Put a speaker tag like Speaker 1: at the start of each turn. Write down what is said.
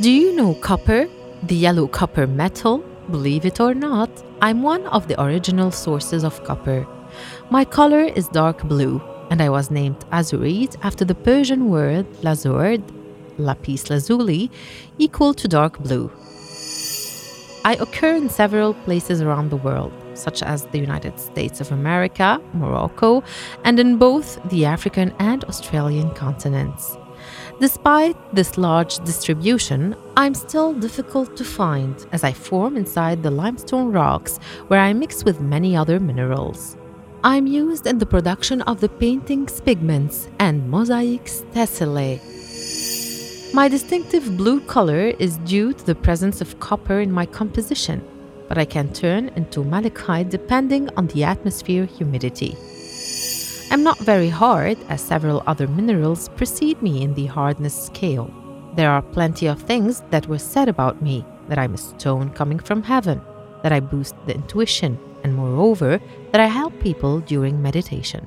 Speaker 1: Do you know copper? The yellow copper metal? Believe it or not, I'm one of the original sources of copper. My color is dark blue, and I was named azurite after the Persian word lazurd, lapis lazuli, equal to dark blue. I occur in several places around the world, such as the United States of America, Morocco, and in both the African and Australian continents. Despite this large distribution, I'm still difficult to find as I form inside the limestone rocks where I mix with many other minerals. I'm used in the production of the painting's pigments and mosaics tesserae. My distinctive blue color is due to the presence of copper in my composition, but I can turn into malachite depending on the atmosphere humidity. I'm not very hard, as several other minerals precede me in the hardness scale. There are plenty of things that were said about me that I'm a stone coming from heaven, that I boost the intuition, and moreover, that I help people during meditation.